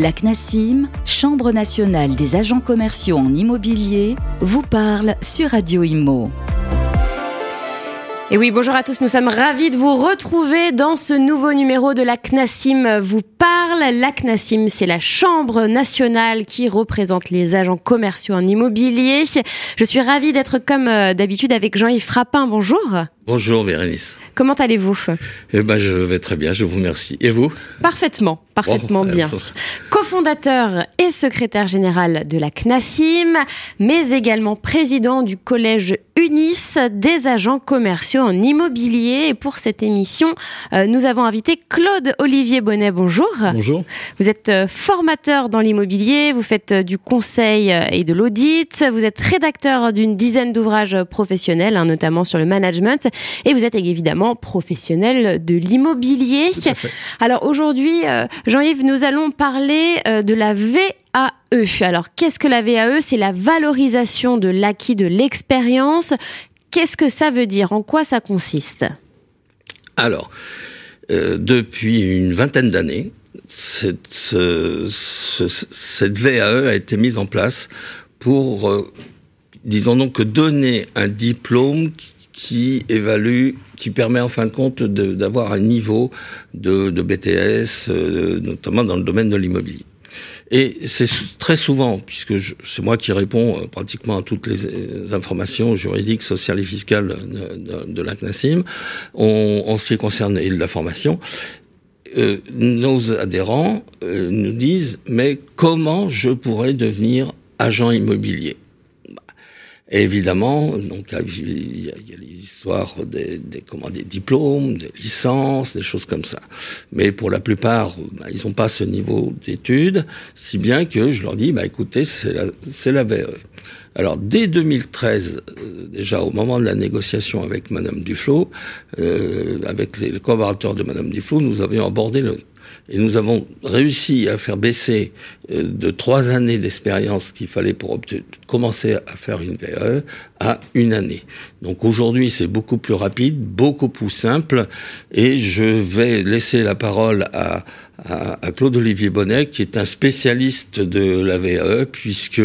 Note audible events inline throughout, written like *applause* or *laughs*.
La CNASIM, Chambre nationale des agents commerciaux en immobilier, vous parle sur Radio Imo. Et oui, bonjour à tous, nous sommes ravis de vous retrouver dans ce nouveau numéro de la CNASIM vous parle. La CNASIM, c'est la Chambre nationale qui représente les agents commerciaux en immobilier. Je suis ravie d'être comme euh, d'habitude avec Jean-Yves Frappin, bonjour. Bonjour Bérénice. Comment allez-vous? Eh ben, je vais très bien, je vous remercie. Et vous? Parfaitement, parfaitement bien. Cofondateur et secrétaire général de la CNASIM, mais également président du collège UNIS des agents commerciaux en immobilier. Et pour cette émission, euh, nous avons invité Claude Olivier Bonnet. Bonjour. Bonjour. Vous êtes euh, formateur dans l'immobilier, vous faites euh, du conseil et de l'audit, vous êtes rédacteur d'une dizaine d'ouvrages professionnels, hein, notamment sur le management et vous êtes évidemment professionnel de l'immobilier. Alors aujourd'hui, euh, Jean-Yves, nous allons parler euh, de la VAE. Alors qu'est-ce que la VAE C'est la valorisation de l'acquis de l'expérience. Qu'est-ce que ça veut dire? En quoi ça consiste? Alors, euh, depuis une vingtaine d'années, cette, cette, VAE a été mise en place pour, disons donc, donner un diplôme qui évalue, qui permet en fin de compte d'avoir un niveau de, BTS, euh, notamment dans le domaine de l'immobilier. Et c'est très souvent, puisque c'est moi qui réponds euh, pratiquement à toutes les euh, informations juridiques, sociales et fiscales de, de, la CNASIM, en ce qui concerne la formation, nos adhérents nous disent mais comment je pourrais devenir agent immobilier? Évidemment, donc il y, a, les histoires des, des, comment, des diplômes, des licences, des choses comme ça. Mais pour la plupart, bah, ils n'ont pas ce niveau d'études, si bien que je leur dis, bah écoutez, c'est la, c'est la VE. Alors dès 2013, euh, déjà au moment de la négociation avec Madame Duflo, euh, avec les, les collaborateurs de Madame Duflo, nous avions abordé le, et nous avons réussi à faire baisser euh, de trois années d'expérience qu'il fallait pour commencer à faire une PE à une année. Donc aujourd'hui, c'est beaucoup plus rapide, beaucoup plus simple. Et je vais laisser la parole à, à, Claude Olivier Bonnet, qui est un spécialiste de la VAE, puisque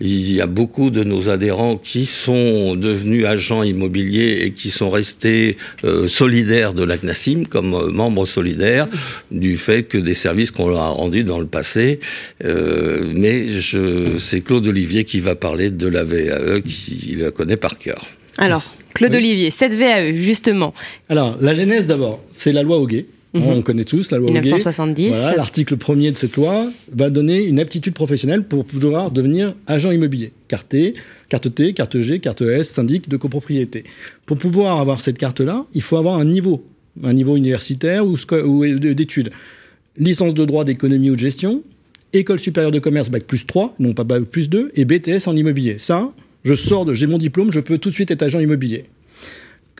il y a beaucoup de nos adhérents qui sont devenus agents immobiliers et qui sont restés euh, solidaires de la CNASIM comme euh, membres solidaires du fait que des services qu'on leur a rendus dans le passé. Euh, mais c'est Claude Olivier qui va parler de la VAE, qui connaît par cœur. Alors, Claude Olivier, cette VAE, justement. Alors, la genèse d'abord, c'est la loi Hoguet. Mhm. On connaît tous la loi 1970. Voilà, L'article premier de cette loi va donner une aptitude professionnelle pour pouvoir devenir agent immobilier. Carte T, carte T, carte G, carte S, syndic de copropriété. Pour pouvoir avoir cette carte-là, il faut avoir un niveau, un niveau universitaire ou, ou d'études. Licence de droit d'économie ou de gestion, école supérieure de commerce, bac plus 3, non pas bac plus 2, et BTS en immobilier. Ça, je sors de, j'ai mon diplôme, je peux tout de suite être agent immobilier.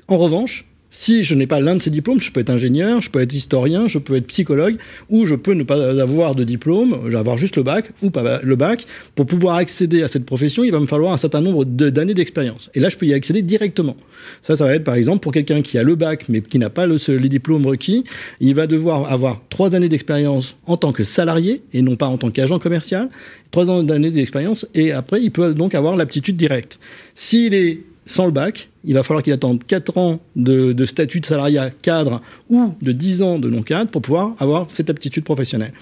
En revanche, si je n'ai pas l'un de ces diplômes, je peux être ingénieur, je peux être historien, je peux être psychologue, ou je peux ne pas avoir de diplôme, avoir juste le bac ou pas le bac. Pour pouvoir accéder à cette profession, il va me falloir un certain nombre d'années d'expérience. Et là, je peux y accéder directement. Ça, ça va être par exemple pour quelqu'un qui a le bac mais qui n'a pas le, les diplômes requis, il va devoir avoir trois années d'expérience en tant que salarié et non pas en tant qu'agent commercial, trois années d'expérience et après, il peut donc avoir l'aptitude directe. S'il est sans le bac, il va falloir qu'il attende 4 ans de, statut de salariat cadre ou de 10 ans de non-cadre pour pouvoir avoir cette aptitude professionnelle.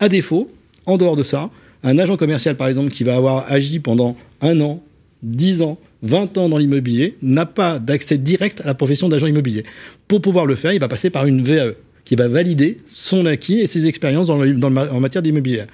À défaut, en dehors de ça, un agent commercial, par exemple, qui va avoir agi pendant un an, 10 ans, 20 ans dans l'immobilier, n'a pas d'accès direct à la profession d'agent immobilier. Pour pouvoir le faire, il va passer par une VAE qui va valider son acquis et ses expériences en matière d'immobilier.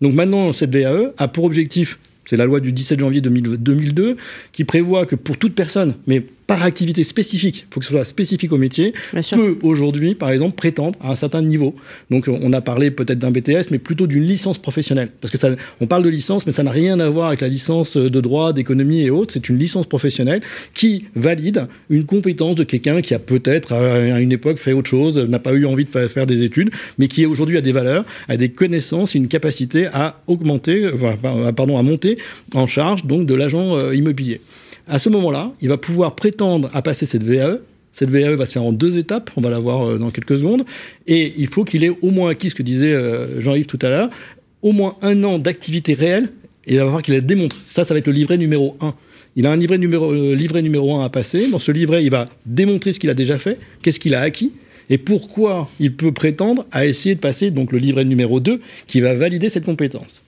Donc maintenant, cette VAE a pour objectif c'est la loi du 17 janvier 2002 qui prévoit que pour toute personne, mais par activité spécifique, il faut que ce soit spécifique au métier, peut aujourd'hui, par exemple, prétendre à un certain niveau. Donc, on a parlé peut-être d'un BTS, mais plutôt d'une licence professionnelle. Parce que ça, on parle de licence, mais ça n'a rien à voir avec la licence de droit, d'économie et autres. C'est une licence professionnelle qui valide une compétence de quelqu'un qui a peut-être, à une époque, fait autre chose, n'a pas eu envie de faire des études, mais qui aujourd'hui a des valeurs, a des connaissances, une capacité à augmenter, euh, pardon, à monter en charge donc de l'agent euh, immobilier. À ce moment-là, il va pouvoir prétendre à passer cette VAE. Cette VAE va se faire en deux étapes, on va la voir euh, dans quelques secondes, et il faut qu'il ait au moins acquis ce que disait euh, Jean-Yves tout à l'heure, au moins un an d'activité réelle et il va voir qu'il la démontre. Ça, ça va être le livret numéro 1. Il a un livret numéro, euh, livret numéro 1 à passer. Dans ce livret, il va démontrer ce qu'il a déjà fait, qu'est-ce qu'il a acquis, et pourquoi il peut prétendre à essayer de passer donc le livret numéro 2 qui va valider cette compétence.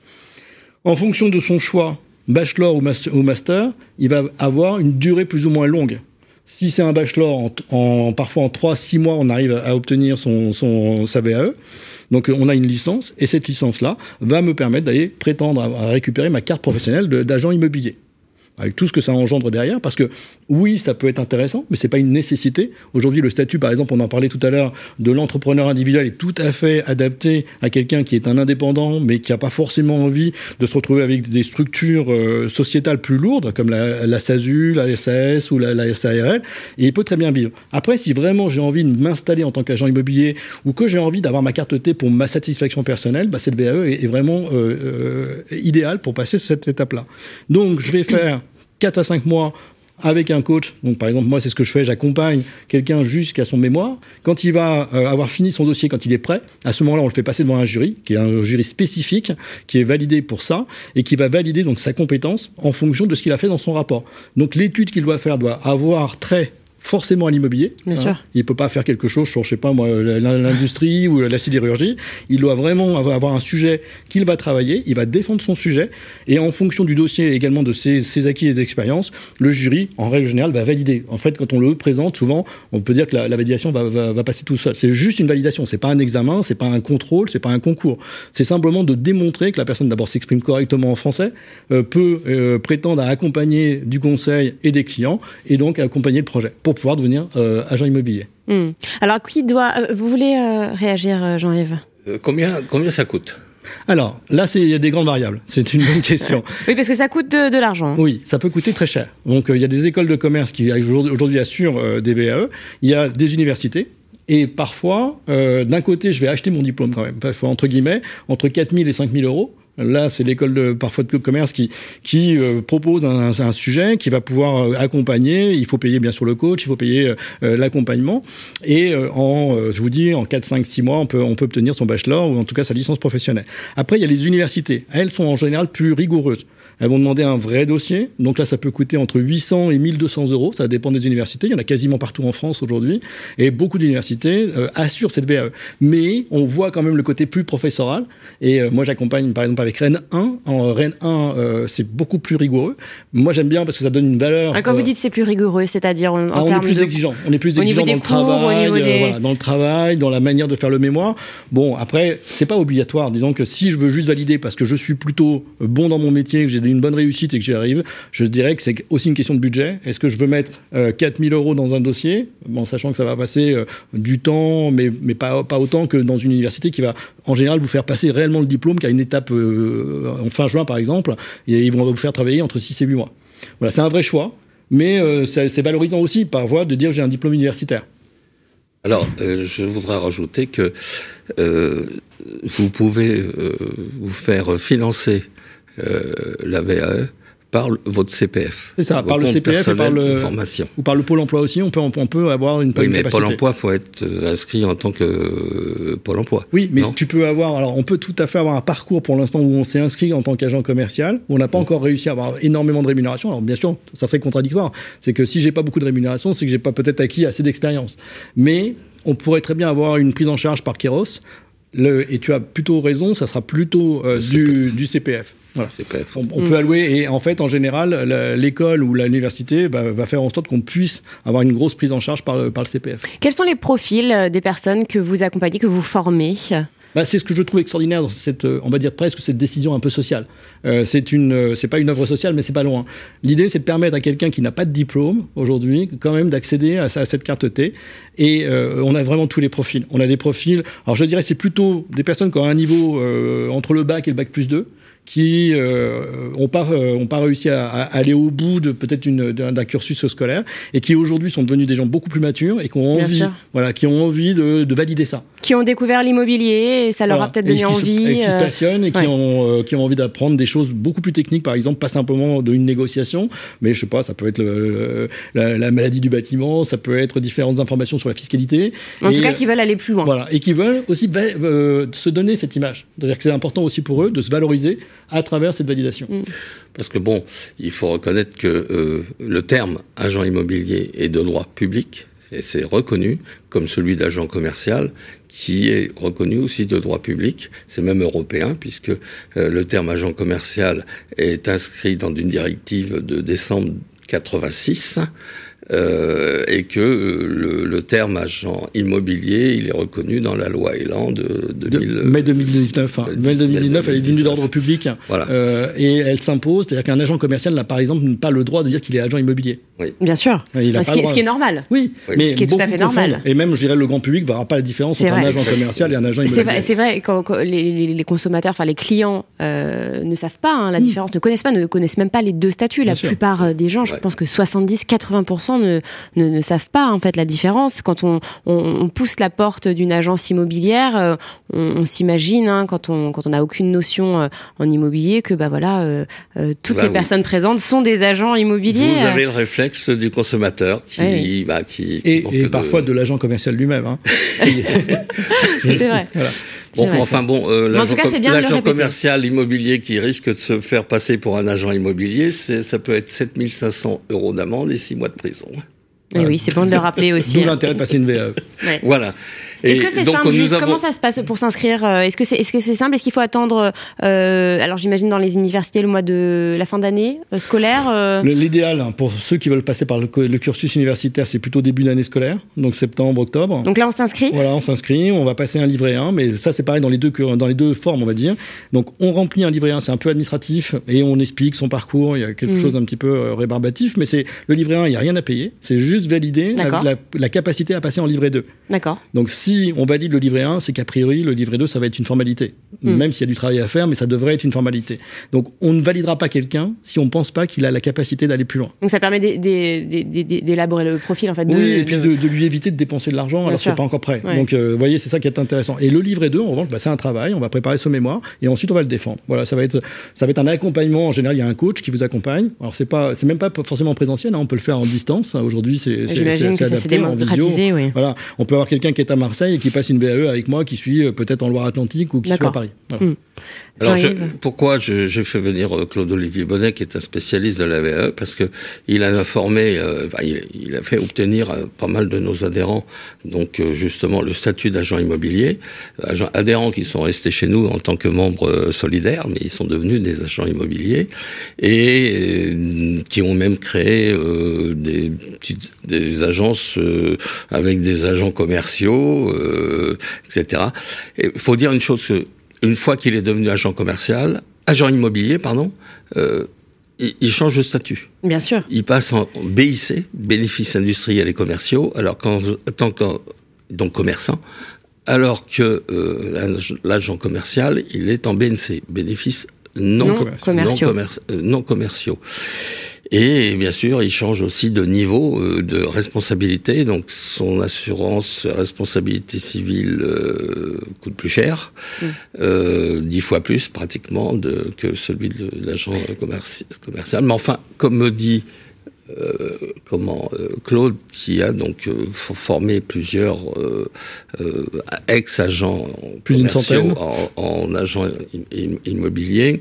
En fonction de son choix, bachelor ou master, il va avoir une durée plus ou moins longue. Si c'est un bachelor, parfois en 3-6 mois, on arrive à obtenir son, son, sa VAE. Donc on a une licence, et cette licence-là va me permettre d'aller prétendre à récupérer ma carte professionnelle d'agent immobilier avec tout ce que ça engendre derrière, parce que oui, ça peut être intéressant, mais c'est pas une nécessité. Aujourd'hui, le statut, par exemple, on en parlait tout à l'heure, de l'entrepreneur individuel est tout à fait adapté à quelqu'un qui est un indépendant, mais qui n'a pas forcément envie de se retrouver avec des structures euh, sociétales plus lourdes, comme la, SASU, la SAS ou la, SARL, et il peut très bien vivre. Après, si vraiment j'ai envie de m'installer en tant qu'agent immobilier, ou que j'ai envie d'avoir ma carte T pour ma satisfaction personnelle, bah, cette BAE est, est vraiment euh, euh, idéale pour passer cette étape-là. Donc, je vais faire 4 à 5 mois avec un coach. Donc, par exemple, moi, c'est ce que je fais. J'accompagne quelqu'un jusqu'à son mémoire. Quand il va euh, avoir fini son dossier, quand il est prêt, à ce moment-là, on le fait passer devant un jury, qui est un jury spécifique, qui est validé pour ça, et qui va valider donc sa compétence en fonction de ce qu'il a fait dans son rapport. Donc, l'étude qu'il doit faire doit avoir trait forcément à l'immobilier. Bien sûr. Il ne peut pas faire quelque chose sur, je sais pas moi, l'industrie ou la sidérurgie. Il doit vraiment avoir un sujet qu'il va travailler, il va défendre son sujet, et en fonction du dossier et également de ses, acquis et ses expériences, le jury, en règle générale, va valider. En fait, quand on le présente, souvent, on peut dire que la, validation va, va, passer tout seul. C'est juste une validation, c'est pas un examen, c'est pas un contrôle, c'est pas un concours. C'est simplement de démontrer que la personne d'abord s'exprime correctement en français, euh, peut euh, prétendre à accompagner du conseil et des clients, et donc accompagner le projet pouvoir devenir euh, agent immobilier. Hmm. Alors, qui doit. Euh, vous voulez euh, réagir, Jean-Yves? Combien, combien ça coûte? Alors, là, il y a des grandes variables. C'est une bonne question. *laughs* oui, parce que ça coûte de, l'argent. Oui, ça peut coûter très cher. Donc, il y a des écoles de commerce qui aujourd'hui assurent des BAE. Il y a des universités. Et parfois, d'un côté, je vais acheter mon diplôme quand même. Parfois, entre guillemets, entre 4 000 et 5 000 euros. Là, c'est l'école de, parfois de commerce qui, euh, propose un, sujet qui va pouvoir euh, accompagner. Il faut payer bien sûr le coach, il faut payer euh, l'accompagnement. Et en, je vous dis, en 4, 5, 6 mois, on peut, on peut obtenir son bachelor ou en tout cas sa licence professionnelle. Après, il y a les universités. Elles sont en général plus rigoureuses. Elles vont demander un vrai dossier. Donc là, ça peut coûter entre 800 et 1200 euros. Ça dépend des universités. Il y en a quasiment partout en France aujourd'hui. Et beaucoup d'universités assurent cette VAE. Mais on voit quand même le côté plus professoral. Et moi, j'accompagne par exemple avec Rennes 1. En Rennes 1, euh, c'est beaucoup plus rigoureux. Moi, j'aime bien parce que ça donne une valeur. Ah, quand vous dites c'est plus rigoureux, c'est-à-dire en, ah, on est plus exigeant. On est plus exigeant dans le travail, voilà, dans le travail, dans la manière de faire le mémoire. Bon, après, c'est pas obligatoire. Disons que si je veux juste valider parce que je suis plutôt bon dans mon métier, que j'ai une bonne réussite et que j'y arrive, je dirais que c'est aussi une question de budget. Est-ce que je veux mettre 4000 euh, euros dans un dossier, en sachant que ça va passer euh, du temps, mais, mais pas, pas autant que dans une université qui va en général vous faire passer réellement le diplôme, qui a une étape euh, en fin juin par exemple, et ils vont vous faire travailler entre 6 et 8 mois. Voilà, c'est un vrai choix, mais c'est valorisant aussi par voie de dire j'ai un diplôme universitaire. Alors, je voudrais rajouter que vous pouvez vous faire financer euh, la VAE par votre CPF. C'est ça, par le CPF et par le formation. ou par le Pôle Emploi aussi. On peut, on peut avoir une. Oui, mais Pôle Emploi, faut être euh, inscrit en tant que euh, Pôle Emploi. Oui, mais tu peux avoir. Alors, on peut tout à fait avoir un parcours pour l'instant où on s'est inscrit en tant qu'agent commercial, où on n'a pas mm. encore réussi à avoir énormément de rémunération. Alors, bien sûr, ça serait contradictoire. C'est que si j'ai pas beaucoup de rémunération, c'est que j'ai pas peut-être acquis assez d'expérience. Mais on pourrait très bien avoir une prise en charge par Kéros. Le, et tu as plutôt raison, ça sera plutôt du, du CPF. On, peut mm. allouer et en fait en général l'école ou l'université va, faire en sorte qu'on puisse avoir une grosse prise en charge par, par le CPF. Quels sont les profils euh, des personnes que vous accompagnez, que vous formez? Bah, c'est ce que je trouve extraordinaire dans cette, euh, on va dire presque cette décision un peu sociale. Euh, c'est une, c'est pas une œuvre sociale, mais c'est pas loin. L'idée, c'est de permettre à quelqu'un qui n'a pas de diplôme aujourd'hui, quand même, d'accéder à, cette carte T. Et on a vraiment tous les profils. On a des profils. Alors je dirais, c'est plutôt des personnes qui ont un niveau entre le bac et le bac plus 2 qui euh, ont pas euh, ont pas réussi à, à aller au bout de peut-être d'un cursus scolaire et qui aujourd'hui sont devenus des gens beaucoup plus matures et qui ont Bien envie sûr. voilà qui ont envie de, de valider ça. Qui ont découvert l'immobilier et ça leur Voilà. a peut-être Et donné se- envie. et qui se euh, passionnent et qui ont euh, qui ont envie d'apprendre des choses beaucoup plus techniques par exemple pas simplement d'une négociation mais je sais pas ça peut être le- la, la maladie du bâtiment ça peut être différentes informations sur la fiscalité En Et, tout cas, euh, qui veulent aller plus loin. Voilà, et qui veulent aussi euh, se donner cette image. C'est-à-dire que c'est important aussi pour eux de se valoriser à travers cette validation. Mm. Parce que bon, il faut reconnaître que euh, le terme agent immobilier est de droit public, et c'est reconnu comme celui d'agent commercial, qui est reconnu aussi de droit public, c'est même européen, puisque euh, le terme agent commercial est inscrit dans une directive de décembre 86. euh, que euh, le, le terme agent immobilier, il est reconnu dans la loi Elan de De 2000. mai 2019, hein. mai 2019, elle est devenue 2019. d'ordre public Voilà. euh, et elle s'impose. C'est-à-dire qu'un agent commercial n'a par exemple pas le droit de dire qu'il est agent immobilier. Bien sûr. Il a ce, pas qui, ce est normal. Oui, Oui. mais Ce qui est tout à fait normal. Et même, je dirais, le grand public ne verra pas la différence entre un agent commercial et un agent C'est immobilier. vrai, c'est vrai quand, quand les, consommateurs, enfin les clients euh, ne savent pas hein, la Mm. différence, ne connaissent pas, ne connaissent même pas les deux statuts. La Bien plupart euh, des gens, je Ouais. pense que 70-80% ne, ne, ne savent pas en fait la différence. Quand on, on, on pousse la porte d'une agence immobilière, euh, on, on s'imagine hein, quand on quand on n'a aucune notion euh, en immobilier que bah voilà euh, euh, toutes Bah les oui. personnes présentes sont des agents immobiliers. Vous avez le réflexe du consommateur qui, Oui. bah, qui, qui Et, manque et de- parfois de l'agent commercial lui-même. hein. *laughs* C'est vrai. *laughs* Voilà. Bon, vrai. enfin bon, euh, l'agent commercial immobilier qui risque de se faire passer pour un agent immobilier, ça peut être 7500 euros d'amende et 6 mois de prison. Et oui, c'est bon de le rappeler *laughs* aussi. D'où hein. l'intérêt de passer une VAE. Ouais. Voilà. Est-ce que c'est simple juste avons- Comment ça se passe pour s'inscrire euh, Est-ce que c'est est-ce que c'est simple? Est-ce qu'il faut attendre euh, Alors j'imagine dans les universités le mois de la fin d'année euh, scolaire. euh, L'idéal hein, pour ceux qui veulent passer par le, cursus universitaire, c'est plutôt début d'année scolaire, donc septembre, octobre. Donc là on s'inscrit? Voilà, on s'inscrit, on va passer un livret 1, mais ça c'est pareil dans les deux dans les deux formes, on va dire. Donc on remplit un livret 1, c'est un peu administratif et on explique son parcours, il y a quelque Mhm. chose d'un petit peu rébarbatif, mais c'est le livret 1, il y a rien à payer, c'est juste valider la- la capacité à passer en livret 2. D'accord. Donc si on valide le livret 1, c'est qu'a priori le livret 2 ça va être une formalité. Mhm. Même s'il y a du travail à faire, mais ça devrait être une formalité. Donc on ne validera pas quelqu'un si on pense pas qu'il a la capacité d'aller plus loin. Donc ça permet d'é- d'é- d'é- d'é- d'élaborer le profil en fait. De, Oui, et puis de- de, de lui éviter de dépenser de l'argent alors c'est pas encore prêt. Ouais. Donc, euh, vous voyez, c'est ça qui est intéressant. Et le livret 2, en revanche, bah, c'est un travail. On va préparer ce mémoire et ensuite on va le défendre. Voilà, ça va être, ça va être un accompagnement. En général, il y a un coach qui vous accompagne. Alors, c'est pas, c'est même pas forcément présentiel. hein, on peut le faire en distance. Aujourd'hui, c'est, adapté en visio. démocratisé, oui. Voilà, on peut avoir quelqu'un qui est à Marseille et qui passe une VAE avec moi, qui suit euh, peut-être en Loire-Atlantique ou qui suit à. Paris. Voilà. Mm. Alors, je- pourquoi je- j'ai fait venir euh, Claude Olivier Bonnet, qui est un spécialiste de la VAE, parce que il a informé, euh, il, il a fait obtenir euh, pas mal de nos adhérents, donc euh, justement le statut d'agent immobilier, agents adhérents qui sont restés chez nous en tant que membres solidaires, mais ils sont devenus des agents immobiliers et qui ont même créé des petites des agences avec des agents commerciaux, etc. Il faut dire une chose que une fois qu'il est devenu agent commercial, agent immobilier, pardon, euh, il, il change de statut. Bien sûr. Il passe en BIC, bénéfices industriels et commerciaux, alors qu'en tant que donc commerçant, alors que euh, l'ag- l'agent commercial, il est en BNC, bénéfices non, Non commer- commerciaux. non commerci- euh, non commerciaux. Et bien sûr, il change aussi de niveau euh, de responsabilité. Donc, son assurance responsabilité civile euh, coûte plus cher, Mm. euh, dix fois plus pratiquement de, que celui de l'agent commerci- commercial. Mais enfin, comme me dit euh, comment euh, Claude, qui a donc euh, for- formé plusieurs euh, euh, ex-agents Plus d'une centaine. en, en agents im- im- immobiliers,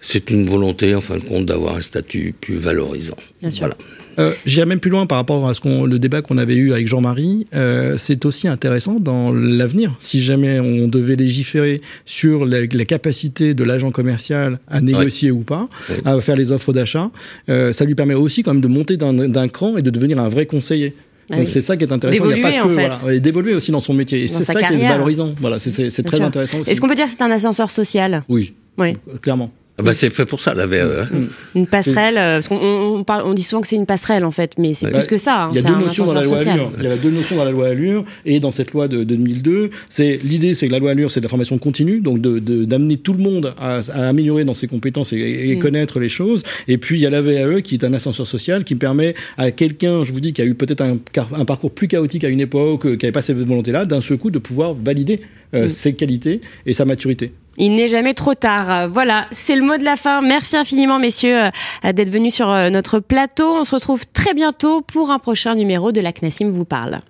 c'est une volonté, en fin de compte, d'avoir un statut plus valorisant. Bien sûr. Voilà. Euh, J'irai même plus loin par rapport à ce qu'on, le débat qu'on avait eu avec Jean-Marie. Euh, c'est aussi intéressant dans l'avenir. Si jamais on devait légiférer sur la, la capacité de l'agent commercial à négocier ou pas, à faire les offres d'achat, euh, ça lui permet aussi quand même de monter d'un d'un cran et de devenir un vrai conseiller. Ah Donc oui. c'est ça qui est intéressant. Il n'y a pas que voilà, et d'évoluer aussi dans son métier. Et Dans c'est ça qui est carrière. valorisant. Voilà, c'est- c'est c'est Bien très sûr. intéressant aussi. Est-ce qu'on peut dire que c'est un ascenseur social? Oui, Oui. clairement. Ah bah c'est fait pour ça la VAE. Hein. Une passerelle, euh, parce qu'on on, parle, on dit souvent que c'est une passerelle en fait, mais c'est plus que ça. Hein. il y a deux notions dans la loi Allure. Il y a deux notions dans la loi Allure et dans cette loi de, 2002. C'est l'idée, c'est que la loi Allure, c'est de la formation continue, donc de d'amener tout le monde à, à, améliorer dans ses compétences et, mm. connaître les choses. Et puis il y a la VAE qui est un ascenseur social qui permet à quelqu'un, je vous dis, qui a eu peut-être un, un, parcours plus chaotique à une époque, euh, qui n'avait pas cette volonté-là, d'un seul coup de pouvoir valider euh, mm. ses qualités et sa maturité. Il n'est jamais trop tard. Voilà, c'est le mot de la fin. Merci infiniment, messieurs, euh, d'être venus sur euh, notre plateau. On se retrouve très bientôt pour un prochain numéro de La CNASIM vous parle.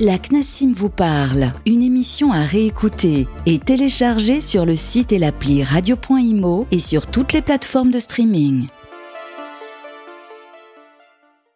La CNASIM vous parle, une émission à réécouter et télécharger sur le site et l'appli radio.imo et sur toutes les plateformes de streaming.